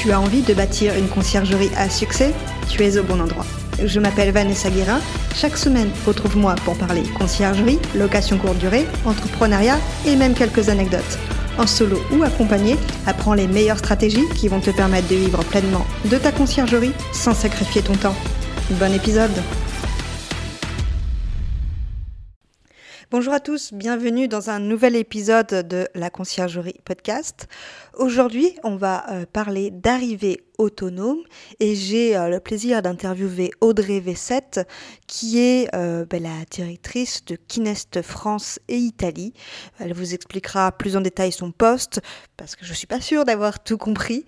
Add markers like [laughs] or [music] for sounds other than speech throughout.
Tu as envie de bâtir une conciergerie à succès Tu es au bon endroit. Je m'appelle Vanessa Guérin. Chaque semaine, retrouve-moi pour parler conciergerie, location courte durée, entrepreneuriat et même quelques anecdotes. En solo ou accompagné, apprends les meilleures stratégies qui vont te permettre de vivre pleinement de ta conciergerie sans sacrifier ton temps. Bon épisode Bonjour à tous, bienvenue dans un nouvel épisode de la Conciergerie Podcast. Aujourd'hui, on va euh, parler d'arrivée autonome et j'ai euh, le plaisir d'interviewer Audrey V7 qui est euh, ben, la directrice de Kinest France et Italie. Elle vous expliquera plus en détail son poste parce que je ne suis pas sûre d'avoir tout compris.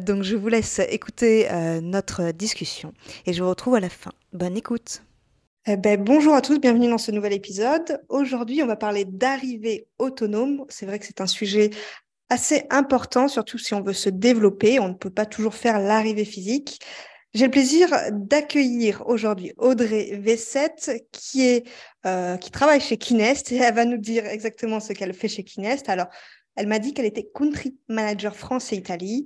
donc je vous laisse écouter notre discussion et je vous retrouve à la fin. Bonne écoute. Eh ben, bonjour à tous, bienvenue dans ce nouvel épisode. Aujourd'hui, on va parler d'arrivée autonome. C'est vrai que c'est un sujet assez important, surtout si on veut se développer. On ne peut pas toujours faire l'arrivée physique. J'ai le plaisir d'accueillir aujourd'hui Audrey V7 qui est euh, qui travaille chez Kinest et elle va nous dire exactement ce qu'elle fait chez Kinest. Alors, elle m'a dit qu'elle était country manager France et Italie.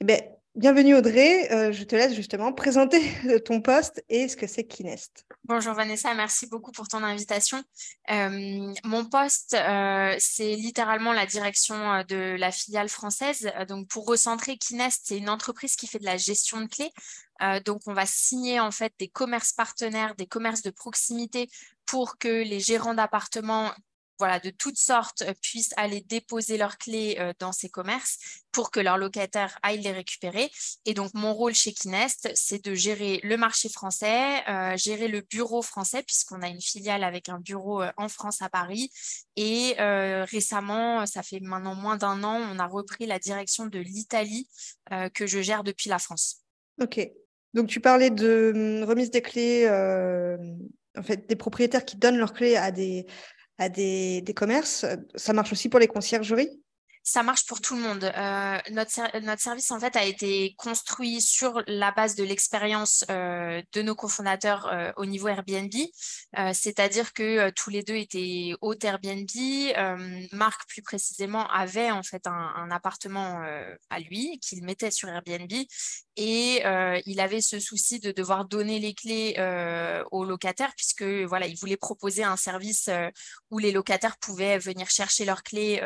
Eh ben, Bienvenue Audrey, euh, je te laisse justement présenter [laughs] ton poste et ce que c'est Kinest. Bonjour Vanessa, merci beaucoup pour ton invitation. Euh, mon poste, euh, c'est littéralement la direction de la filiale française. Donc pour recentrer, Kinest, c'est une entreprise qui fait de la gestion de clés. donc on va signer en fait des commerces partenaires, des commerces de proximité pour que les gérants d'appartements voilà, de toutes sortes euh, puissent aller déposer leurs clés euh, dans ces commerces pour que leurs locataires aillent les récupérer. Et donc, mon rôle chez Kinest, c'est de gérer le marché français, euh, gérer le bureau français, puisqu'on a une filiale avec un bureau en France à Paris. Et récemment, ça fait maintenant moins d'un an, on a repris la direction de l'Italie que je gère depuis la France. OK. Donc, tu parlais de hum, remise des clés, en fait, des propriétaires qui donnent leurs clés à des à des, des commerces. Ça marche aussi pour les conciergeries? Ça marche pour tout le monde. Euh, notre, notre, service, en fait, a été construit sur la base de l'expérience euh, de nos cofondateurs euh, au niveau Airbnb. C'est-à-dire que tous les deux étaient hôtes Airbnb. Marc, plus précisément, avait en fait un, appartement à lui qu'il mettait sur Airbnb. Et il avait ce souci de devoir donner les clés aux locataires, puisque voilà, il voulait proposer un service où les locataires pouvaient venir chercher leurs clés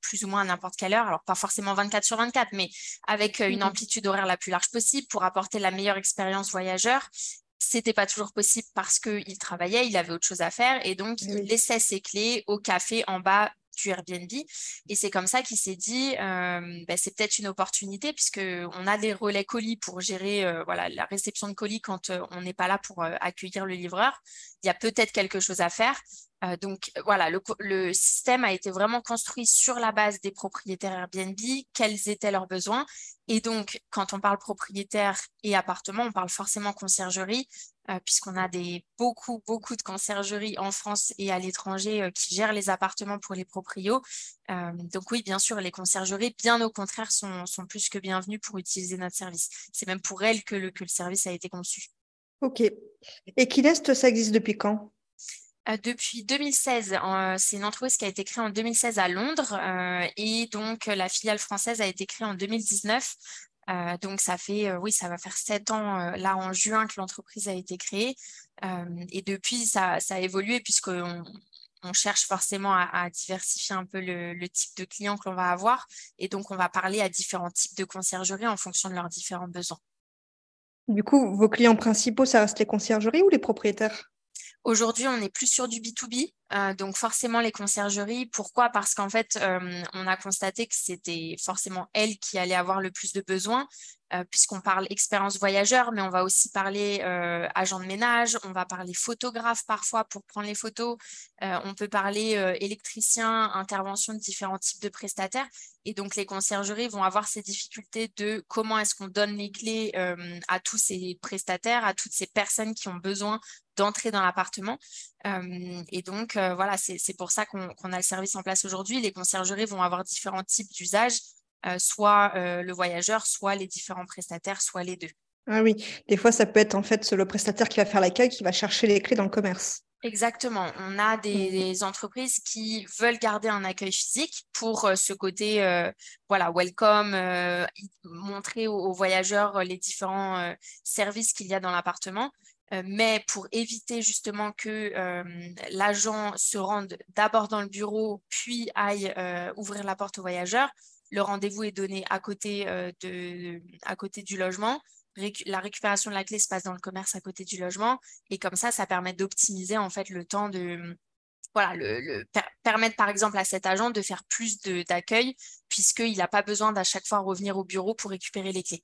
plus ou moins à n'importe quelle heure, alors pas forcément 24 sur 24, mais avec euh, une mhm. amplitude horaire la plus large possible pour apporter la meilleure expérience voyageur. C'était pas toujours possible parce qu'il travaillait, il avait autre chose à faire et donc il laissait ses clés au café en bas du Airbnb. Et c'est comme ça qu'il s'est dit, euh, ben, c'est peut-être une opportunité puisqu'on a des relais colis pour gérer euh, voilà, la réception de colis quand on n'est pas là pour accueillir le livreur. Il y a peut-être quelque chose à faire. Euh, donc voilà, le, système a été vraiment construit sur la base des propriétaires Airbnb, quels étaient leurs besoins. Et donc, quand on parle propriétaire et appartement, on parle forcément conciergerie, euh, puisqu'on a des, beaucoup, beaucoup de conciergeries en France et à l'étranger euh, qui gèrent les appartements pour les proprios. donc oui, bien sûr, les conciergeries, bien au contraire, sont, plus que bienvenues pour utiliser notre service. C'est même pour elles que le, service a été conçu. OK. Et Kinest, ça existe depuis quand? euh, depuis 2016. c'est une entreprise qui a été créée en 2016 à Londres euh, et donc la filiale française a été créée en 2019. Euh, donc ça fait, oui, ça va faire sept ans là en juin que l'entreprise a été créée et depuis ça, a évolué puisqu'on on cherche forcément à, diversifier un peu le, le type de clients que l'on va avoir et donc on va parler à différents types de conciergerie en fonction de leurs différents besoins. Du coup, vos clients principaux, ça reste les conciergeries ou les propriétaires? Aujourd'hui, on est plus sur du B2B, euh, donc forcément les conciergeries. Pourquoi? Parce qu'en fait, euh, on a constaté que c'était forcément elles qui allaient avoir le plus de besoins. Euh, puisqu'on parle expérience voyageur, mais on va aussi parler agent de ménage, on va parler photographe parfois pour prendre les photos, on peut parler électricien, intervention de différents types de prestataires. Et donc, les conciergeries vont avoir ces difficultés de comment est-ce qu'on donne les clés à tous ces prestataires, à toutes ces personnes qui ont besoin d'entrer dans l'appartement. Et donc, voilà, c'est pour ça qu'on a le service en place aujourd'hui. Les conciergeries vont avoir différents types d'usages. Euh, soit le voyageur, soit les différents prestataires, soit les deux. Ah oui, des fois, ça peut être en fait le prestataire qui va faire l'accueil qui va chercher les clés dans le commerce. Exactement. On a des, Mmh. entreprises qui veulent garder un accueil physique pour ce côté, euh, voilà, welcome, euh, montrer aux, aux voyageurs les différents euh, services qu'il y a dans l'appartement. Euh, mais pour éviter justement que euh, l'agent se rende d'abord dans le bureau, puis aille euh, ouvrir la porte aux voyageurs, le rendez-vous est donné à côté, du logement. La récupération de la clé se passe dans le commerce à côté du logement. Et comme ça, ça permet d'optimiser en fait le temps de, voilà, permettre par exemple à cet agent de faire plus d'accueil puisqu'il n'a pas besoin d'à chaque fois revenir au bureau pour récupérer les clés.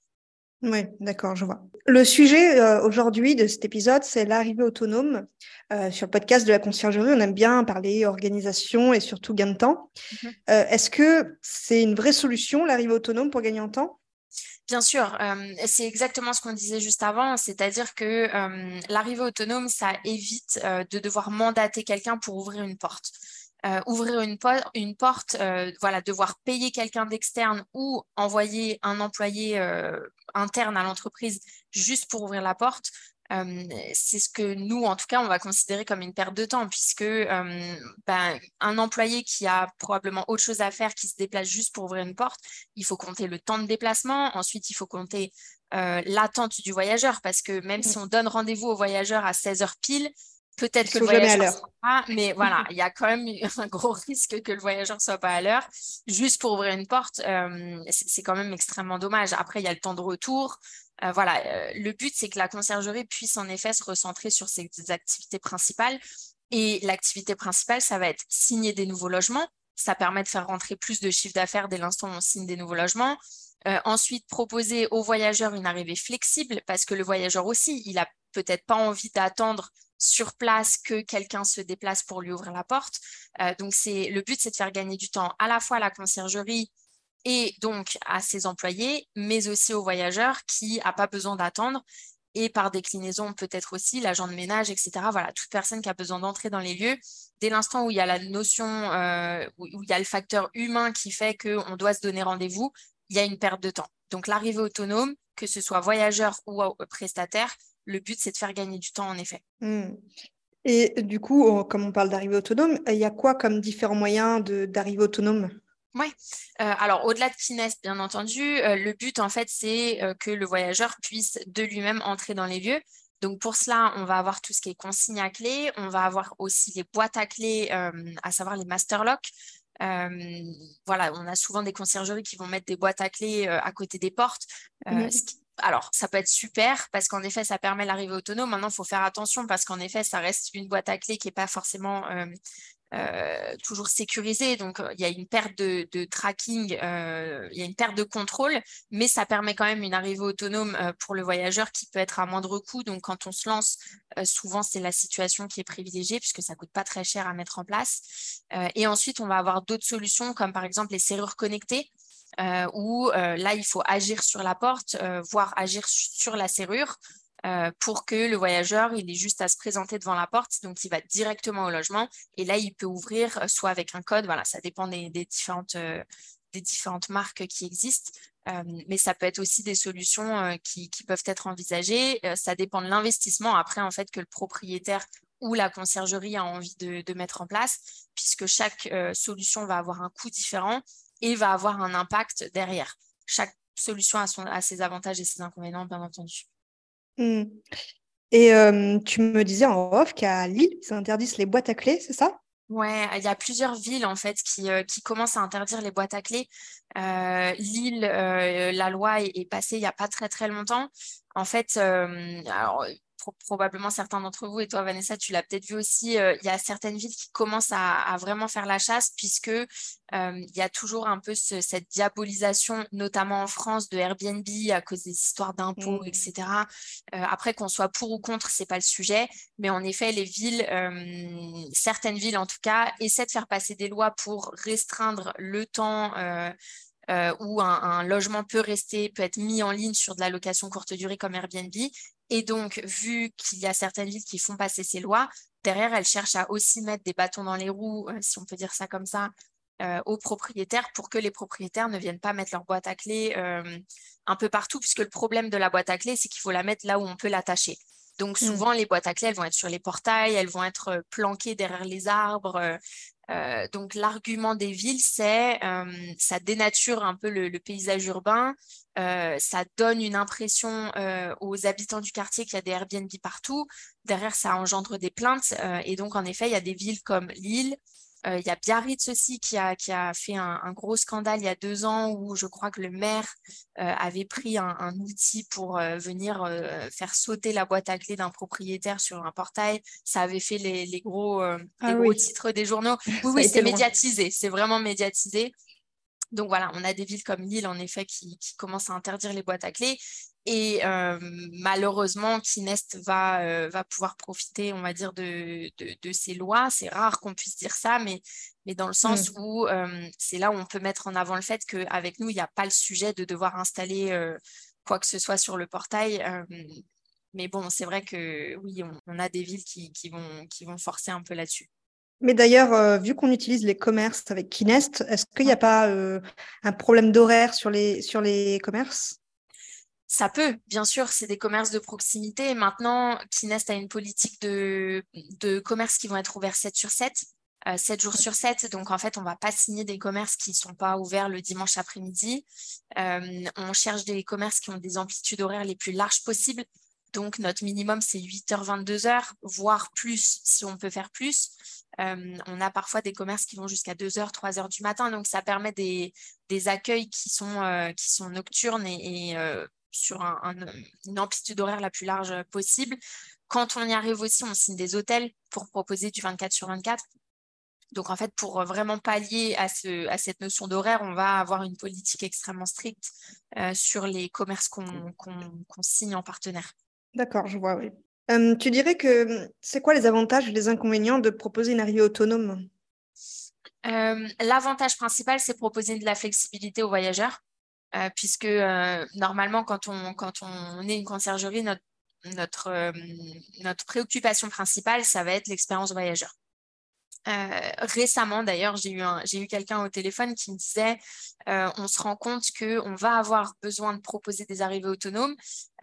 Oui, d'accord, je vois. Le sujet euh, aujourd'hui de cet épisode, c'est l'arrivée autonome. Euh, sur le podcast de la conciergerie, on aime bien parler organisation et surtout gain de temps. Mhm. Euh, Est-ce que c'est une vraie solution, l'arrivée autonome, pour gagner en temps? Bien sûr, euh, c'est exactement ce qu'on disait juste avant, c'est-à-dire que euh, l'arrivée autonome, ça évite euh, de devoir mandater quelqu'un pour ouvrir une porte. Euh, ouvrir une, po- une porte, euh, voilà, devoir payer quelqu'un d'externe ou envoyer un employé euh, interne à l'entreprise juste pour ouvrir la porte, c'est ce que nous, en tout cas, on va considérer comme une perte de temps, puisque ben, un employé qui a probablement autre chose à faire, qui se déplace juste pour ouvrir une porte, il faut compter le temps de déplacement. Ensuite, il faut compter l'attente du voyageur, parce que même si Mm. on donne rendez-vous au voyageur à 16 heures pile, peut-être que le voyageur sera pas, mais voilà, [laughs] il y a quand même un gros risque que le voyageur soit pas à l'heure. Juste pour ouvrir une porte, euh, c'est c'est quand même extrêmement dommage. Après, il y a le temps de retour. Euh, voilà, euh, le but, c'est que la conciergerie puisse en effet se recentrer sur ses activités principales. Et l'activité principale, ça va être signer des nouveaux logements. Ça permet de faire rentrer plus de chiffre d'affaires dès l'instant où on signe des nouveaux logements. Euh, ensuite, proposer aux voyageurs une arrivée flexible parce que le voyageur aussi, il a peut-être pas envie d'attendre sur place que quelqu'un se déplace pour lui ouvrir la porte. Euh, donc, c'est le but, c'est de faire gagner du temps à la fois à la conciergerie et donc à ses employés, mais aussi aux voyageurs qui n'a pas besoin d'attendre. Et par déclinaison, peut-être aussi l'agent de ménage, etc. Voilà, toute personne qui a besoin d'entrer dans les lieux, dès l'instant où il y a la notion, euh, où, il y a le facteur humain qui fait qu'on doit se donner rendez-vous, il y a une perte de temps. Donc l'arrivée autonome, que ce soit voyageur ou euh, prestataire, le but, c'est de faire gagner du temps, en effet. Mm. Et du coup, comme on parle d'arrivée autonome, il y a quoi comme différents moyens d'arrivée autonome? Oui, euh, alors au-delà de Finesse, bien entendu, euh, le but en fait, c'est euh, que le voyageur puisse de lui-même entrer dans les lieux. Donc pour cela, on va avoir tout ce qui est consigne à clé, on va avoir aussi les boîtes à euh, à savoir les master locks. Euh, voilà, on a souvent des conciergeries qui vont mettre des boîtes à euh, à côté des portes. Euh, Mhm. ce qui- alors, ça peut être super parce qu'en effet, ça permet l'arrivée autonome. Maintenant, il faut faire attention parce qu'en effet, ça reste une boîte à clés qui n'est pas forcément euh, euh, toujours sécurisée. Donc, euh, il y a une perte de, tracking, il y a une perte de contrôle, mais ça permet quand même une arrivée autonome pour le voyageur qui peut être à moindre coût. Donc, quand on se lance, souvent, c'est la situation qui est privilégiée puisque ça coûte pas très cher à mettre en place. Et ensuite, on va avoir d'autres solutions comme par exemple les serrures connectées. Euh, où euh, là, il faut agir sur la porte, euh, voire agir sur la serrure pour que le voyageur, il ait juste à se présenter devant la porte, donc il va directement au logement et là, il peut ouvrir soit avec un code, voilà, ça dépend des, différentes, des différentes marques qui existent, mais ça peut être aussi des solutions qui, peuvent être envisagées. Ça dépend de l'investissement. Après, en fait, que le propriétaire ou la conciergerie a envie de, mettre en place, puisque chaque solution va avoir un coût différent et va avoir un impact derrière. Chaque solution a, son, a ses avantages et ses inconvénients, bien entendu. Mmh. Et euh, tu me disais en off qu'à Lille, ils interdisent les boîtes à clés, c'est ça? Ouais, il y a plusieurs villes en fait qui, euh, qui commencent à interdire les boîtes à clés. Euh, Lille, la loi est, est, passée il n'y a pas très très longtemps. En fait, alors, pro probablement certains d'entre vous et toi Vanessa, tu l'as peut-être vu aussi, euh, il y a certaines villes qui commencent à, à vraiment faire la chasse puisque euh, il y a toujours un peu ce, cette diabolisation, notamment en France, de Airbnb à cause des histoires d'impôts, mmh. etc. Euh, après qu'on soit pour ou contre, c'est pas le sujet, mais en effet, les villes, certaines villes en tout cas, essaient de faire passer des lois pour restreindre le temps. Euh, où un, un, logement peut rester, peut être mis en ligne sur de la location courte durée comme Airbnb. Et donc, vu qu'il y a certaines villes qui font passer ces lois, derrière, elles cherchent à aussi mettre des bâtons dans les roues, euh, si on peut dire ça comme ça, euh, aux propriétaires pour que les propriétaires ne viennent pas mettre leur boîte à clé euh, un peu partout, puisque le problème de la boîte à clé, c'est qu'il faut la mettre là où on peut l'attacher. Donc mmh. souvent, les boîtes à clés, elles vont être sur les portails, elles vont être planquées derrière les arbres. Donc l'argument des villes, c'est ça dénature un peu le, paysage urbain, ça donne une impression aux habitants du quartier qu'il y a des Airbnb partout. Derrière, ça engendre des plaintes. et donc, en effet, il y a des villes comme Lille, euh, il y a Biarritz aussi qui a, qui a fait un, gros scandale il y a deux ans où je crois que le maire euh, avait pris un, outil pour euh, venir faire sauter la boîte à clés d'un propriétaire sur un portail. Ça avait fait les, gros, ah gros titres des journaux. [laughs] Oui, oui, c'est médiatisé, c'est vraiment médiatisé. Donc voilà, on a des villes comme Lille, en effet, qui, qui, commencent à interdire les boîtes à clés. Et euh, malheureusement, Kinest va, euh, va pouvoir profiter, on va dire, de, de, ces lois. C'est rare qu'on puisse dire ça, mais, mais dans le sens mmh. où euh, c'est là où on peut mettre en avant le fait qu'avec nous, il n'y a pas le sujet de devoir installer quoi que ce soit sur le portail. mais bon, c'est vrai que oui, on, a des villes qui, qui, vont, qui vont forcer un peu là-dessus. Mais d'ailleurs, vu qu'on utilise les commerces avec Kinest, est-ce qu'il n'y a pas un problème d'horaire sur les, sur les commerces? Ça peut, bien sûr, c'est des commerces de proximité. Maintenant, Kinest a une politique de, de commerces qui vont être ouverts 7 sur 7, 7 euh, jours sur 7. Donc, en fait, on ne va pas signer des commerces qui ne sont pas ouverts le dimanche après-midi. Euh, on cherche des commerces qui ont des amplitudes horaires les plus larges possibles. Donc, notre minimum, c'est 8h, 22h, voire plus si on peut faire plus. Euh, on a parfois des commerces qui vont jusqu'à 2h, 3h du matin. Donc, ça permet des, accueils qui sont, nocturnes et sur une amplitude horaire la plus large possible. Quand on y arrive aussi, on signe des hôtels pour proposer du 24 sur 24. Donc, en fait, pour vraiment pallier à, ce, à cette notion d'horaire, on va avoir une politique extrêmement stricte euh, sur les commerces qu'on signe en partenaire. D'accord, je vois, oui. Euh, tu dirais que c'est quoi les avantages et les inconvénients de proposer une arrivée autonome? Euh, L'avantage principal, c'est proposer de la flexibilité aux voyageurs. Euh, puisque euh, normalement, quand on, quand on est une conciergerie, notre, notre, euh, notre préoccupation principale, ça va être l'expérience voyageur. Euh, récemment, d'ailleurs, j'ai eu, quelqu'un au téléphone qui me disait euh, on se rend compte qu'on va avoir besoin de proposer des arrivées autonomes,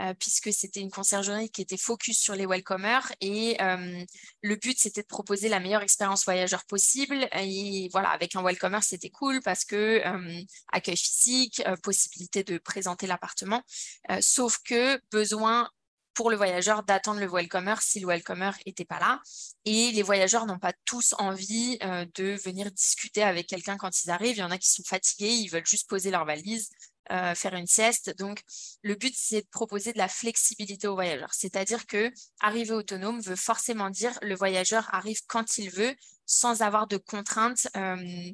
euh, puisque c'était une conciergerie qui était focus sur les welcomers. Et le but, c'était de proposer la meilleure expérience voyageur possible. Et voilà, avec un welcomer, c'était cool parce que accueil physique, possibilité de présenter l'appartement. sauf que besoin pour le voyageur d'attendre le welcomer si le welcomer n'était pas là. Et les voyageurs n'ont pas tous envie euh, de venir discuter avec quelqu'un quand ils arrivent. Il y en a qui sont fatigués, ils veulent juste poser leur valise, euh, faire une sieste. Donc, le but, c'est de proposer de la flexibilité aux voyageurs. C'est-à-dire que arriver autonome veut forcément dire le voyageur arrive quand il veut, sans avoir de contraintes. Euh,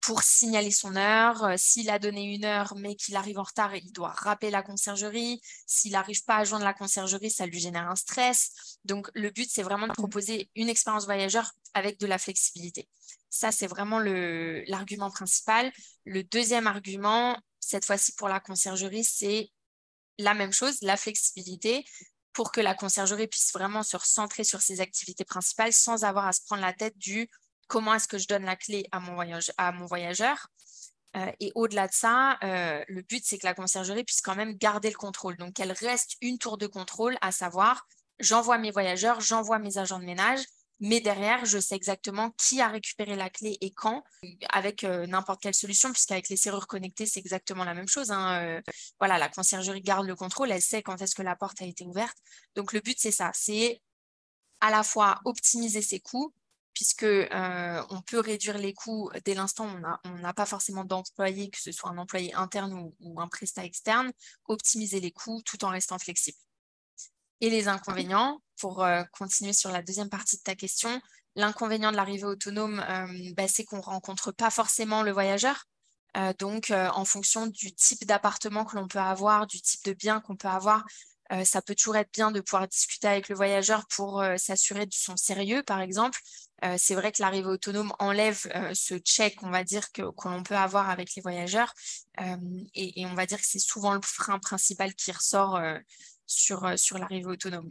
pour signaler son heure. Euh, s'il a donné une heure mais qu'il arrive en retard, il doit rappeler la conciergerie. S'il n'arrive pas à joindre la conciergerie, ça lui génère un stress. Donc, le but, c'est vraiment de proposer une expérience voyageur avec de la flexibilité. Ça, c'est vraiment l'argument principal. Le deuxième argument, cette fois-ci pour la conciergerie, c'est la même chose, la flexibilité pour que la conciergerie puisse vraiment se recentrer sur ses activités principales sans avoir à se prendre la tête du comment est-ce que je donne la clé à mon, voyageur. Euh, et au-delà de ça, euh, le but, c'est que la conciergerie puisse quand même garder le contrôle. Donc, qu'elle reste une tour de contrôle, à savoir, j'envoie mes voyageurs, j'envoie mes agents de ménage, mais derrière, je sais exactement qui a récupéré la clé et quand, avec euh, n'importe quelle solution, puisqu'avec les serrures connectées, c'est exactement la même chose. Hein. voilà, la conciergerie garde le contrôle, elle sait quand est-ce que la porte a été ouverte. Donc, le but, c'est ça, c'est à la fois optimiser ses coûts, puisque euh, on peut réduire les coûts dès l'instant où on n'a pas forcément d'employé, que ce soit un employé interne ou, un prestat externe, optimiser les coûts tout en restant flexible. Et les inconvénients, pour euh, continuer sur la deuxième partie de ta question, l'inconvénient de l'arrivée autonome, euh, bah, c'est qu'on ne rencontre pas forcément le voyageur. donc, en fonction du type d'appartement que l'on peut avoir, du type de bien qu'on peut avoir, ça peut toujours être bien de pouvoir discuter avec le voyageur pour s'assurer de son sérieux, par exemple. Euh, c'est vrai que l'arrivée autonome enlève euh, ce check, on va dire, que, l'on peut avoir avec les voyageurs. Euh, et, on va dire que c'est souvent le frein principal qui ressort sur, sur l'arrivée autonome.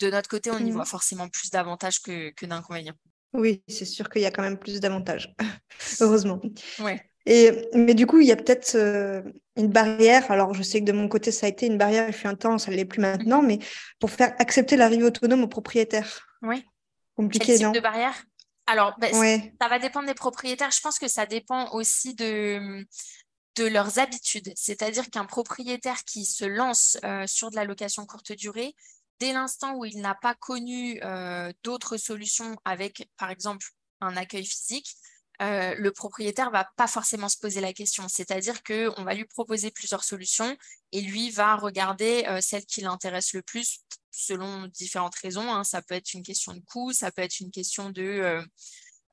De notre côté, on y mmh. voit forcément plus d'avantages que, d'inconvénients. Oui, c'est sûr qu'il y a quand même plus d'avantages, [laughs] heureusement. Ouais. Et, mais du coup, il y a peut-être euh, une barrière. Alors, je sais que de mon côté, ça a été une barrière, il fut un temps, ça ne l'est plus maintenant, mais pour faire accepter l'arrivée autonome aux propriétaires. Oui. Compliqué, Quel type non de barrière? Alors, ben, Ouais. ça va dépendre des propriétaires. Je pense que ça dépend aussi de, de leurs habitudes. C'est-à-dire qu'un propriétaire qui se lance euh, sur de la location courte durée, dès l'instant où il n'a pas connu euh, d'autres solutions avec, par exemple, un accueil physique, euh, le propriétaire va pas forcément se poser la question. C'est-à-dire qu'on va lui proposer plusieurs solutions et lui va regarder euh, celle qui l'intéresse le plus selon différentes raisons. hein. Ça peut être une question de coût, ça peut être une question euh,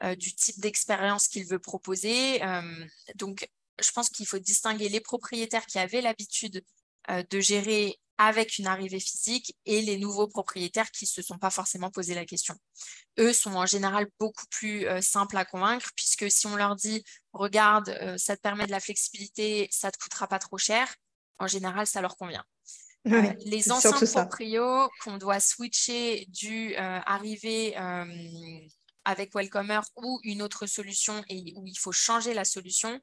euh, du type d'expérience qu'il veut proposer. Euh, donc, je pense qu'il faut distinguer les propriétaires qui avaient l'habitude de gérer avec une arrivée physique et les nouveaux propriétaires qui ne se sont pas forcément posé la question. Eux sont en général beaucoup plus simples à convaincre puisque si on leur dit regarde, ça te permet de la flexibilité, ça ne te coûtera pas trop cher, en général, ça leur convient. Ouais, les anciens proprios qu'on doit switcher du euh, arriver euh, avec Welcomer ou une autre solution et où il faut changer la solution,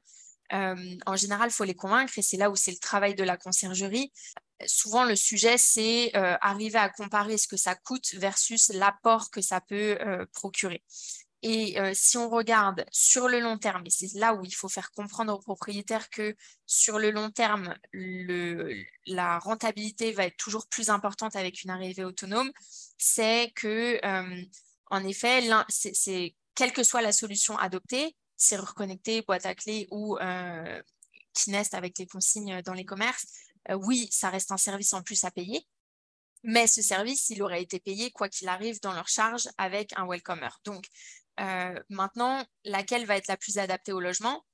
euh, en général, il faut les convaincre et c'est là où c'est le travail de la conciergerie. Souvent, le sujet, c'est arriver à comparer ce que ça coûte versus l'apport que ça peut procurer. Et euh, si on regarde sur le long terme, et c'est là où il faut faire comprendre aux propriétaires que sur le long terme, la rentabilité va être toujours plus importante avec une arrivée autonome, c'est que, euh, en effet, c'est quelle que soit la solution adoptée, serrure connectée, boîte à clé ou euh, avec les consignes dans les commerces, euh, oui, ça reste un service en plus à payer, mais ce service, il aurait été payé quoi qu'il arrive dans leur charge avec un welcomer. Donc, euh, maintenant, laquelle va être la plus adaptée au logement?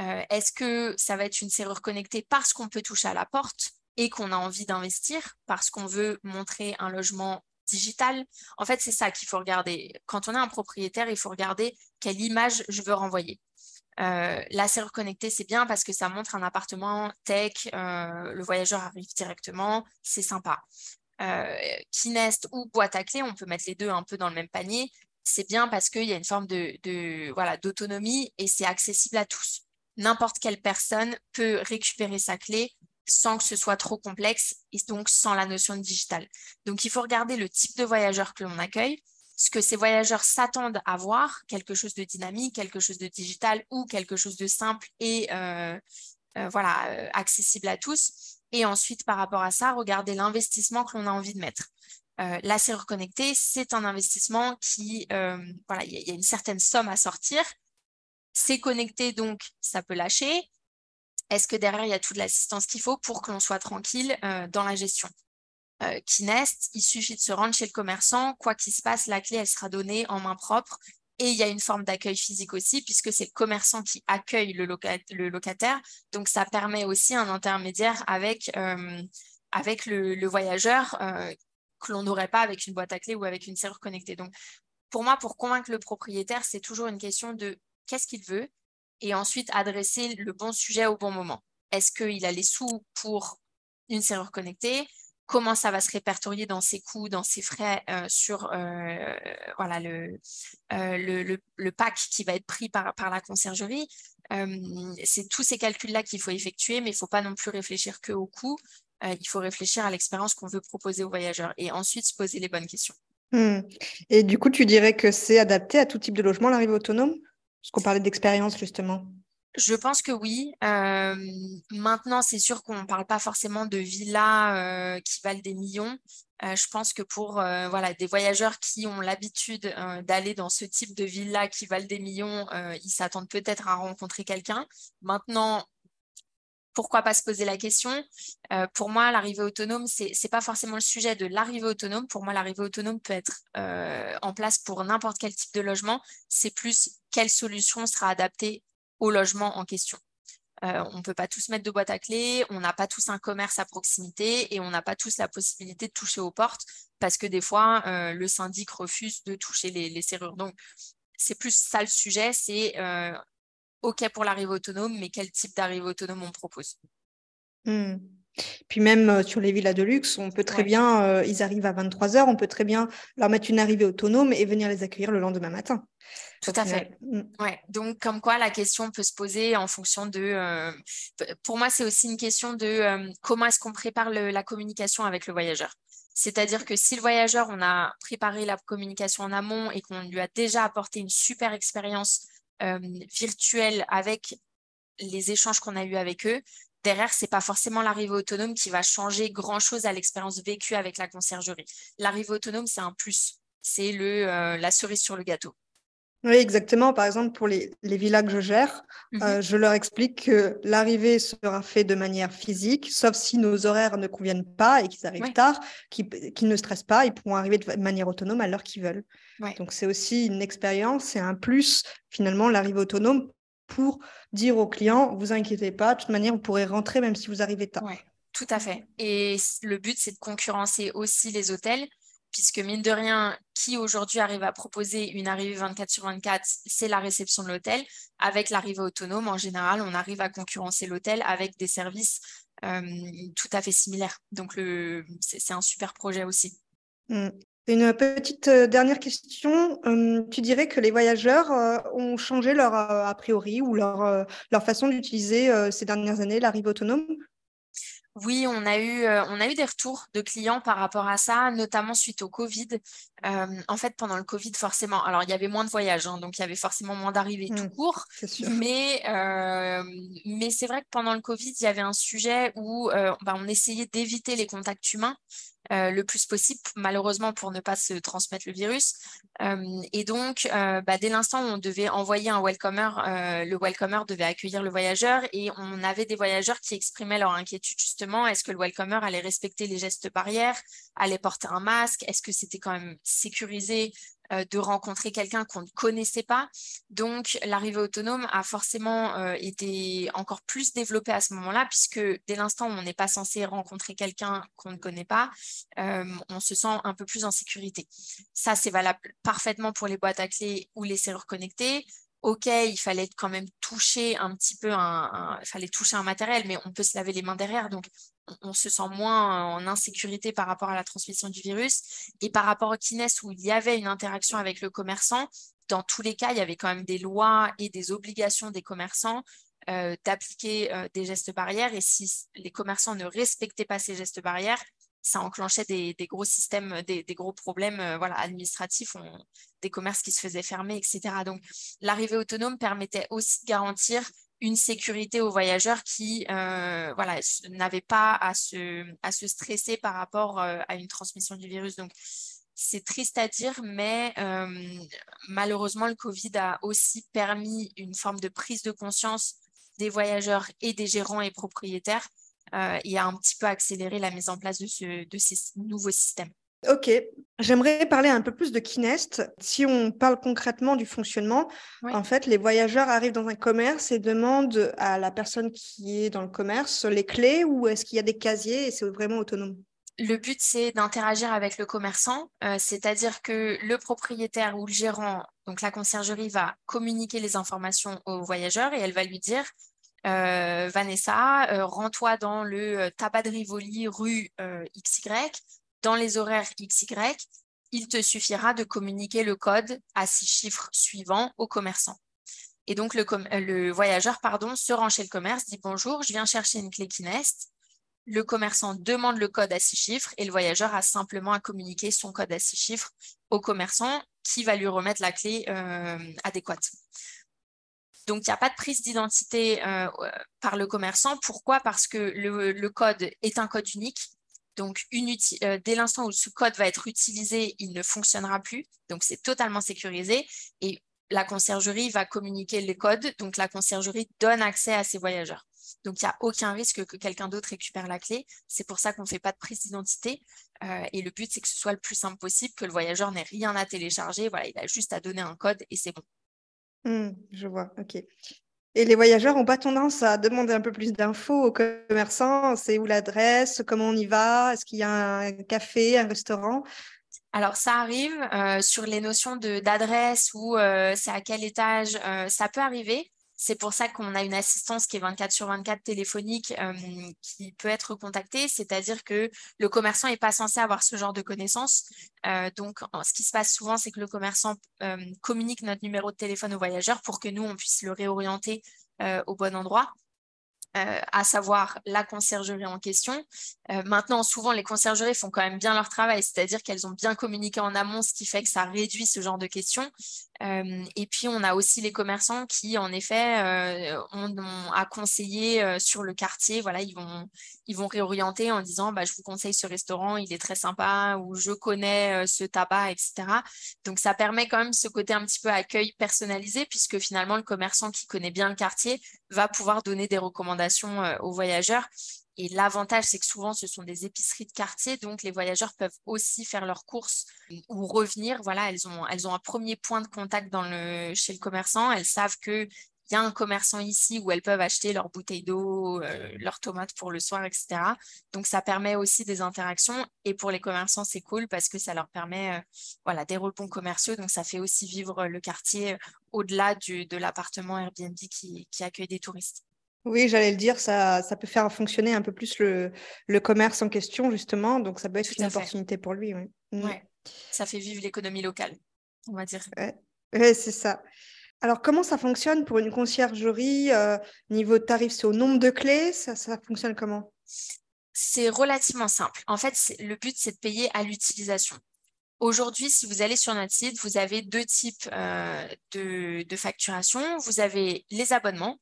Euh, Est-ce que ça va être une serrure connectée parce qu'on peut toucher à la porte et qu'on a envie d'investir, parce qu'on veut montrer un logement digital? En fait, c'est ça qu'il faut regarder. Quand on est un propriétaire, il faut regarder quelle image je veux renvoyer. Euh, la serrure connectée, c'est bien parce que ça montre un appartement tech, le voyageur arrive directement, c'est sympa. Euh, Kinest ou boîte à clé, on peut mettre les deux un peu dans le même panier. C'est bien parce qu'il y a une forme de, voilà d'autonomie et c'est accessible à tous. N'importe quelle personne peut récupérer sa clé sans que ce soit trop complexe et donc sans la notion de digital. Donc il faut regarder le type de voyageur que l'on accueille, ce que ces voyageurs s'attendent à voir, quelque chose de dynamique, quelque chose de digital ou quelque chose de simple et euh, euh, voilà, euh, accessible à tous. Et ensuite, par rapport à ça, regarder l'investissement que l'on a envie de mettre. Euh, la serrure c'est un investissement qui, euh, voilà, il y, a une certaine somme à sortir. C'est connecté, donc ça peut lâcher. Est-ce que derrière, il y a toute l'assistance qu'il faut pour que l'on soit tranquille euh, dans la gestion? Euh, Kinest, il suffit de se rendre chez le commerçant. Quoi qu'il se passe, la clé, elle sera donnée en main propre. Et il y a une forme d'accueil physique aussi, puisque c'est le commerçant qui accueille le, loca le, locataire. Donc, ça permet aussi un intermédiaire avec, le, voyageur que l'on n'aurait pas avec une boîte à clé ou avec une serrure connectée. Donc, pour moi, pour convaincre le propriétaire, c'est toujours une question de qu'est-ce qu'il veut et ensuite adresser le bon sujet au bon moment. Est-ce qu'il a les sous pour une serrure connectée? Comment ça va se répertorier dans ses coûts, dans ses frais euh, sur euh, voilà, le, euh, le, pack qui va être pris par, par la conciergerie? C'est tous ces calculs-là qu'il faut effectuer, mais il ne faut pas non plus réfléchir que au coût. Euh, il faut réfléchir à l'expérience qu'on veut proposer aux voyageurs et ensuite se poser les bonnes questions. Mmh. Et du coup, tu dirais que c'est adapté à tout type de logement, l'arrivée autonome? Parce qu'on parlait d'expérience justement. Je pense que oui. Euh, maintenant, c'est sûr qu'on ne parle pas forcément de villas euh, qui valent des millions. Euh, je pense que pour voilà, des voyageurs qui ont l'habitude d'aller dans ce type de villas qui valent des millions, ils s'attendent peut-être à rencontrer quelqu'un. Maintenant, pourquoi pas se poser la question euh, Pour moi, l'arrivée autonome, ce n'est pas forcément le sujet de l'arrivée autonome. Pour moi, l'arrivée autonome peut être euh, en place pour n'importe quel type de logement. C'est plus quelle solution sera adaptée au logement en question. Euh, on ne peut pas tous mettre de boîte à clés, on n'a pas tous un commerce à proximité et on n'a pas tous la possibilité de toucher aux portes parce que des fois, le syndic refuse de toucher les, les serrures. Donc, c'est plus ça le sujet, c'est OK pour l'arrivée autonome, mais quel type d'arrivée autonome on propose? Mmh. Puis même sur les villas de luxe, on peut très bien, ils arrivent à 23 heures, on peut très bien leur mettre une arrivée autonome et venir les accueillir le lendemain matin. Tout à fait. Mm. Ouais. Donc, comme quoi, la question peut se poser en fonction de. pour moi, c'est aussi une question de comment est-ce qu'on prépare la communication avec le voyageur? C'est-à-dire que si le voyageur, on a préparé la communication en amont et qu'on lui a déjà apporté une super expérience euh, virtuelle avec les échanges qu'on a eus avec eux, derrière, ce n'est pas forcément l'arrivée autonome qui va changer grand-chose à l'expérience vécue avec la conciergerie. L'arrivée autonome, c'est un plus. C'est le euh, la cerise sur le gâteau. Oui, exactement. Par exemple, pour les, les villas que je gère, mmh euh, je leur explique que l'arrivée sera faite de manière physique, sauf si nos horaires ne conviennent pas et qu'ils arrivent tard, qu'ils ne stressent pas, ils pourront arriver de manière autonome à l'heure qu'ils veulent. Donc, c'est aussi une expérience, c'est un plus, finalement, l'arrivée autonome pour dire aux clients, vous inquiétez pas, de toute manière, vous pourrez rentrer même si vous arrivez tard. tout à fait. Et le but, c'est de concurrencer aussi les hôtels puisque mine de rien, qui aujourd'hui arrive à proposer une arrivée 24 sur 24, c'est la réception de l'hôtel. Avec l'arrivée autonome, en général, on arrive à concurrencer l'hôtel avec des services euh, tout à fait similaires. Donc, c'est un super projet aussi. Mmh. Une petite euh, dernière question. Hum, tu dirais que les voyageurs euh, ont changé leur a priori ou leur, leur façon d'utiliser ces dernières années l'arrivée autonome? Oui, on a, eu, euh, on a eu des retours de clients par rapport à ça, notamment suite au Covid. Euh, en fait, pendant le Covid, forcément, alors il y avait moins de voyages, hein, donc il y avait forcément moins d'arrivées tout mmh, court. Mais, euh, mais c'est vrai que pendant le Covid, il y avait un sujet où bah, on essayait d'éviter les contacts humains. Euh, le plus possible, malheureusement pour ne pas se transmettre le virus. Euh, et donc, euh, bah, dès l'instant où on devait envoyer un welcomer, le welcomer devait accueillir le voyageur et on avait des voyageurs qui exprimaient leur inquiétude justement. Est-ce que le welcomer allait respecter les gestes barrières, allait porter un masque? Est-ce que c'était quand même sécurisé de rencontrer quelqu'un qu'on ne connaissait pas. Donc, l'arrivée autonome a forcément euh, été encore plus développée à ce moment-là, puisque dès l'instant où on n'est pas censé rencontrer quelqu'un qu'on ne connaît pas, euh, on se sent un peu plus en sécurité. Ça, c'est valable parfaitement pour les boîtes à clés ou les serrures connectées ok, il fallait quand même toucher un petit peu un, il fallait toucher un matériel, mais on peut se laver les mains derrière, donc on, se sent moins en insécurité par rapport à la transmission du virus. Et par rapport au Kines où il y avait une interaction avec le commerçant, dans tous les cas, il y avait quand même des lois et des obligations des commerçants euh, d'appliquer euh, des gestes barrières. Et si les commerçants ne respectaient pas ces gestes barrières, ça enclenchait des, gros systèmes, des, gros problèmes euh, voilà, administratifs, des commerces qui se faisaient fermer, etc. Donc, l'arrivée autonome permettait aussi de garantir une sécurité aux voyageurs qui euh, voilà, n'avaient pas à se, stresser par rapport euh, à une transmission du virus. Donc, c'est triste à dire, mais malheureusement, le Covid a aussi permis une forme de prise de conscience des voyageurs et des gérants et propriétaires euh, et a un petit peu accéléré la mise en place de, ce, de ces nouveaux systèmes. Ok, j'aimerais parler un peu plus de Kinest. Si on parle concrètement du fonctionnement, en fait, les voyageurs arrivent dans un commerce et demandent à la personne qui est dans le commerce les clés ou est-ce qu'il y a des casiers et c'est vraiment autonome? Le but, c'est d'interagir avec le commerçant, euh, c'est-à-dire que le propriétaire ou le gérant, donc la conciergerie, va communiquer les informations au voyageur et elle va lui dire euh, Vanessa, euh, rends-toi dans le tabac de Rivoli rue XY, dans les horaires XY. Il te suffira de communiquer le code à six chiffres suivants au commerçant. Et donc, le, voyageur pardon, se rend chez le commerce, dit bonjour, je viens chercher une clé Kinest. Le commerçant demande le code à six chiffres et le voyageur a simplement à communiquer son code à six chiffres au commerçant qui va lui remettre la clé adéquate. Donc, il n'y a pas de prise d'identité euh, par le commerçant. Pourquoi? Parce que le, code est un code unique. Donc, euh, dès l'instant où ce code va être utilisé, il ne fonctionnera plus. Donc, c'est totalement sécurisé. Et la conciergerie va communiquer les codes. Donc, la conciergerie donne accès à ses voyageurs. Donc, il n'y a aucun risque que quelqu'un d'autre récupère la clé. C'est pour ça qu'on ne fait pas de prise d'identité. Euh, et le but, c'est que ce soit le plus simple possible, que le voyageur n'ait rien à télécharger. Voilà, il a juste à donner un code et c'est bon. Mmh, je vois, ok. Et les voyageurs n'ont pas tendance à demander un peu plus d'infos aux commerçants C'est où l'adresse Comment on y va Est-ce qu'il y a un café, un restaurant? Alors, ça arrive euh, sur les notions d'adresse ou euh, c'est à quel étage, euh, ça peut arriver. C'est pour ça qu'on a une assistance qui est 24 sur 24 téléphonique qui peut être contactée, c'est-à-dire que le commerçant n'est pas censé avoir ce genre de connaissances. donc, ce qui se passe souvent, c'est que le commerçant communique notre numéro de téléphone au voyageur pour que nous, on puisse le réorienter au bon endroit. Euh, à savoir la conciergerie en question. Euh, maintenant, souvent, les conciergeries font quand même bien leur travail, c'est-à-dire qu'elles ont bien communiqué en amont, ce qui fait que ça réduit ce genre de questions. Et puis, on a aussi les commerçants qui, en effet, ont, à conseiller sur le quartier. Voilà, ils vont, ils vont réorienter en disant bah, Je vous conseille ce restaurant, il est très sympa, ou je connais ce tabac, etc. Donc, ça permet quand même ce côté un petit peu accueil personnalisé, puisque finalement, le commerçant qui connaît bien le quartier va pouvoir donner des recommandations aux voyageurs. Et l'avantage, c'est que souvent, ce sont des épiceries de quartier, donc les voyageurs peuvent aussi faire leurs courses ou revenir. Voilà, elles ont, un premier point de contact chez le commerçant. Elles savent que il y a un commerçant ici où elles peuvent acheter leurs bouteilles d'eau, euh, leurs tomates pour le soir, etc. Donc, ça permet aussi des interactions. Et pour les commerçants, c'est cool parce que ça leur permet euh, voilà, des rebonds commerciaux. Donc, ça fait aussi vivre le quartier au-delà de l'appartement Airbnb qui, accueille des touristes. Oui, j'allais le dire, ça, ça peut faire fonctionner un peu plus le, le commerce en question, justement. Donc, ça peut être une opportunité pour lui. Oui. Mm. Ça fait vivre l'économie locale, on va dire. Oui, c'est ça. Alors, comment ça fonctionne pour une conciergerie euh, Niveau tarif, c'est au nombre de clés? Ça, ça fonctionne comment? C'est relativement simple. En fait, le but, c'est de payer à l'utilisation. Aujourd'hui, si vous allez sur notre site, vous avez deux types euh, de, de facturation. Vous avez les abonnements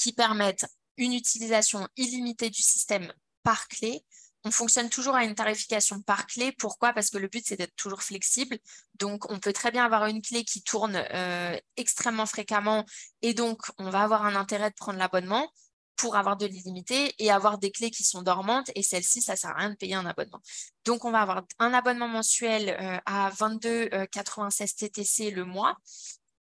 qui permettent une utilisation illimitée du système par clé on fonctionne toujours à une tarification par clé. Pourquoi? Parce que le but, c'est d'être toujours flexible. Donc, on peut très bien avoir une clé qui tourne euh, extrêmement fréquemment et donc, on va avoir un intérêt de prendre l'abonnement pour avoir de l'illimité et avoir des clés qui sont dormantes et celles-ci, ça ne sert à rien de payer un abonnement. Donc, on va avoir un abonnement mensuel euh, à 22,96 euh, TTC le mois,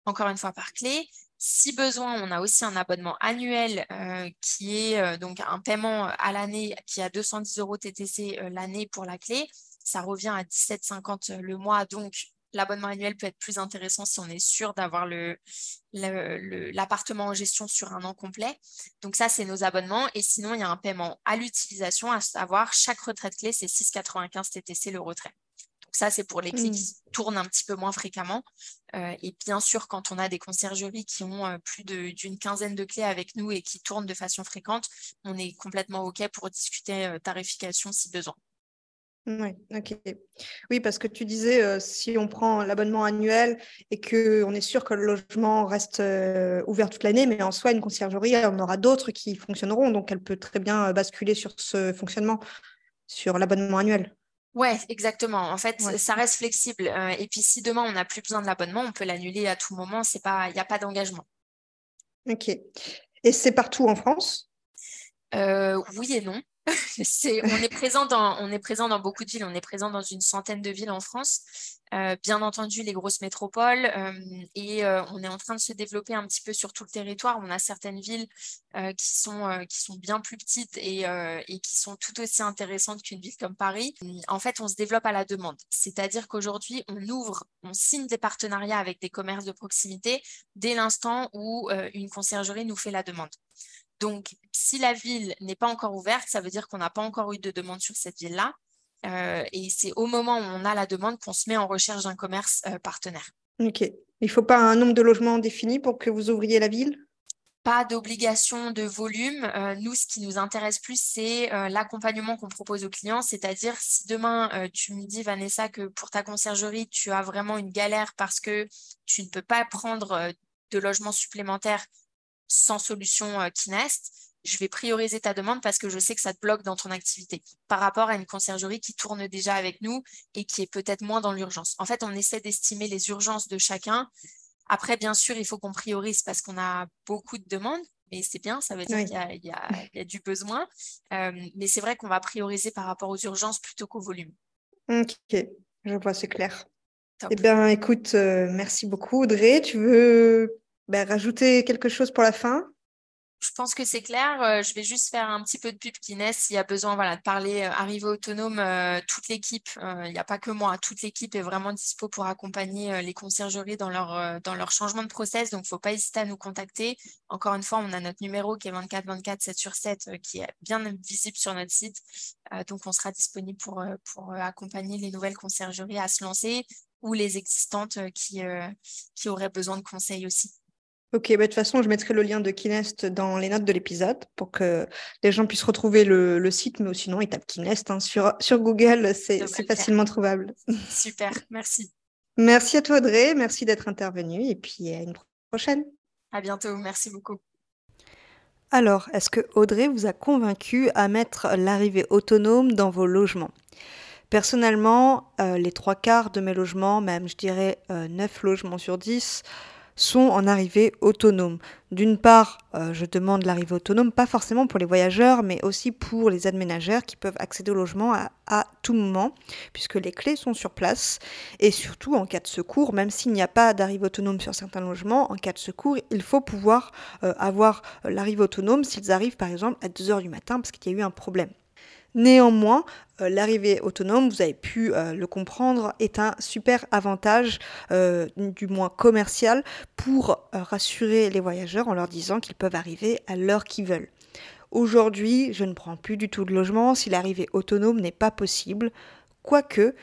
encore une fois par clé. Si besoin, on a aussi un abonnement annuel euh, qui est euh, donc un paiement à l'année qui a 210 euros TTC euh, l'année pour la clé. Ça revient à 17,50 le mois. Donc, l'abonnement annuel peut être plus intéressant si on est sûr d'avoir l'appartement en gestion sur un an complet. Donc, ça, c'est nos abonnements. Et sinon, il y a un paiement à l'utilisation, à savoir chaque retrait de clé, c'est 6,95 TTC le retrait. Donc ça, c'est pour les clés qui mmh. tournent un petit peu moins fréquemment. Euh, et bien sûr, quand on a des conciergeries qui ont euh, plus d'une quinzaine de clés avec nous et qui tournent de façon fréquente, on est complètement OK pour discuter euh, tarification si besoin. Oui, ok. Oui, parce que tu disais, si on prend l'abonnement annuel et qu'on est sûr que le logement reste ouvert toute l'année, mais en soi, une conciergerie, on aura d'autres qui fonctionneront. Donc, elle peut très bien basculer sur ce fonctionnement, sur l'abonnement annuel. Ouais, exactement. En fait, ça reste flexible. Euh, et puis, si demain on n'a plus besoin de l'abonnement, on peut l'annuler à tout moment. C'est pas, il n'y a pas d'engagement. Ok. Et c'est partout en France? Euh, Oui et non. [laughs] on, est présent dans, beaucoup de villes. On est présent dans une centaine de villes en France. Euh, bien entendu les grosses métropoles euh, et euh, on est en train de se développer un petit peu sur tout le territoire. On a certaines villes qui, sont, qui sont bien plus petites et, et qui sont tout aussi intéressantes qu'une ville comme Paris. En fait, on se développe à la demande, c'est-à-dire qu'aujourd'hui, on ouvre, on signe des partenariats avec des commerces de proximité dès l'instant où une conciergerie nous fait la demande. Donc, si la ville n'est pas encore ouverte, ça veut dire qu'on n'a pas encore eu de demande sur cette ville-là. Euh, et c'est au moment où on a la demande qu'on se met en recherche d'un commerce euh, partenaire. Ok. Il ne faut pas un nombre de logements défini pour que vous ouvriez la ville? Pas d'obligation de volume. Euh, nous, ce qui nous intéresse plus, c'est l'accompagnement qu'on propose aux clients. C'est-à-dire, si demain, tu me dis, Vanessa, que pour ta conciergerie, tu as vraiment une galère parce que tu ne peux pas prendre de logement supplémentaire sans solution Kinest, je vais prioriser ta demande parce que je sais que ça te bloque dans ton activité par rapport à une conciergerie qui tourne déjà avec nous et qui est peut-être moins dans l'urgence. En fait, on essaie d'estimer les urgences de chacun. Après, bien sûr, il faut qu'on priorise parce qu'on a beaucoup de demandes, mais c'est bien, ça veut dire qu'il y, a du besoin. Euh, mais c'est vrai qu'on va prioriser par rapport aux urgences plutôt qu'au volume. Ok, je vois, c'est clair. Eh bien, écoute, euh, merci beaucoup, Audrey. Tu veux ben, rajouter quelque chose pour la fin? Je pense que c'est clair. Euh, je vais juste faire un petit peu de pub Kines s'il y a besoin voilà, de parler euh, arrivée autonome. Euh, toute l'équipe, il n'y a pas que moi, toute l'équipe est vraiment dispo pour accompagner les conciergeries dans leur, dans leur changement de process. Donc, il ne faut pas hésiter à nous contacter. Encore une fois, on a notre numéro qui est 24 24 7 sur 7 qui est bien visible sur notre site. donc, on sera disponible pour, pour accompagner les nouvelles conciergeries à se lancer ou les existantes qui, qui auraient besoin de conseils aussi. Ok, bah, de toute façon, je mettrai le lien de Kinest dans les notes de l'épisode pour que les gens puissent retrouver le, site, mais sinon, ils tapent Kinest hein, sur, sur Google, c'est facilement trouvable. [laughs] Super, merci. Merci à toi, Audrey, merci d'être intervenue et puis à une prochaine. À bientôt, merci beaucoup. Alors, est-ce que Audrey vous a convaincu à mettre l'arrivée autonome dans vos logements? Personnellement, euh, les trois quarts de mes logements, même je dirais euh, neuf logements sur 10, sont en arrivée autonome. D'une part, euh, je demande l'arrivée autonome, pas forcément pour les voyageurs, mais aussi pour les aménageurs qui peuvent accéder au logement à, tout moment, puisque les clés sont sur place. Et surtout, en cas de secours, même s'il n'y a pas d'arrivée autonome sur certains logements, en cas de secours, il faut pouvoir euh, avoir euh, l'arrivée autonome s'ils arrivent par exemple à 2h du matin parce qu'il y a eu un problème. Néanmoins, euh, l'arrivée autonome, vous avez pu euh, le comprendre, est un super avantage, euh, du moins commercial, pour rassurer les voyageurs en leur disant qu'ils peuvent arriver à l'heure qu'ils veulent. Aujourd'hui, je ne prends plus du tout de logement si l'arrivée autonome n'est pas possible. Quoique,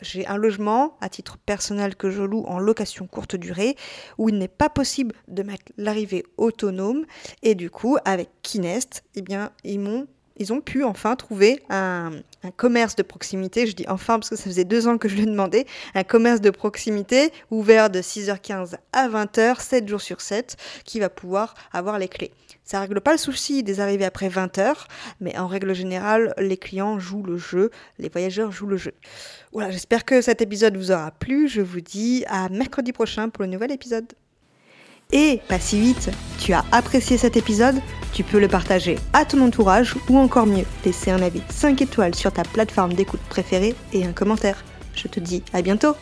j'ai un logement à titre personnel que je loue en location courte durée où il n'est pas possible de mettre l'arrivée autonome et du coup avec Kinest, eh bien ils m'ont ils ont pu enfin trouver un, commerce de proximité, je dis enfin parce que ça faisait deux ans que je le demandais, un commerce de proximité ouvert de 6h15 à 20h, 7 jours sur 7, qui va pouvoir avoir les clés. Ça règle pas le souci des arrivées après 20h, mais en règle générale, les clients jouent le jeu, les voyageurs jouent le jeu. Voilà, j'espère que cet épisode vous aura plu. Je vous dis à mercredi prochain pour le nouvel épisode. Et pas si vite, tu as apprécié cet épisode Tu peux le partager à ton entourage ou encore mieux, laisser un avis 5 étoiles sur ta plateforme d'écoute préférée et un commentaire. Je te dis à bientôt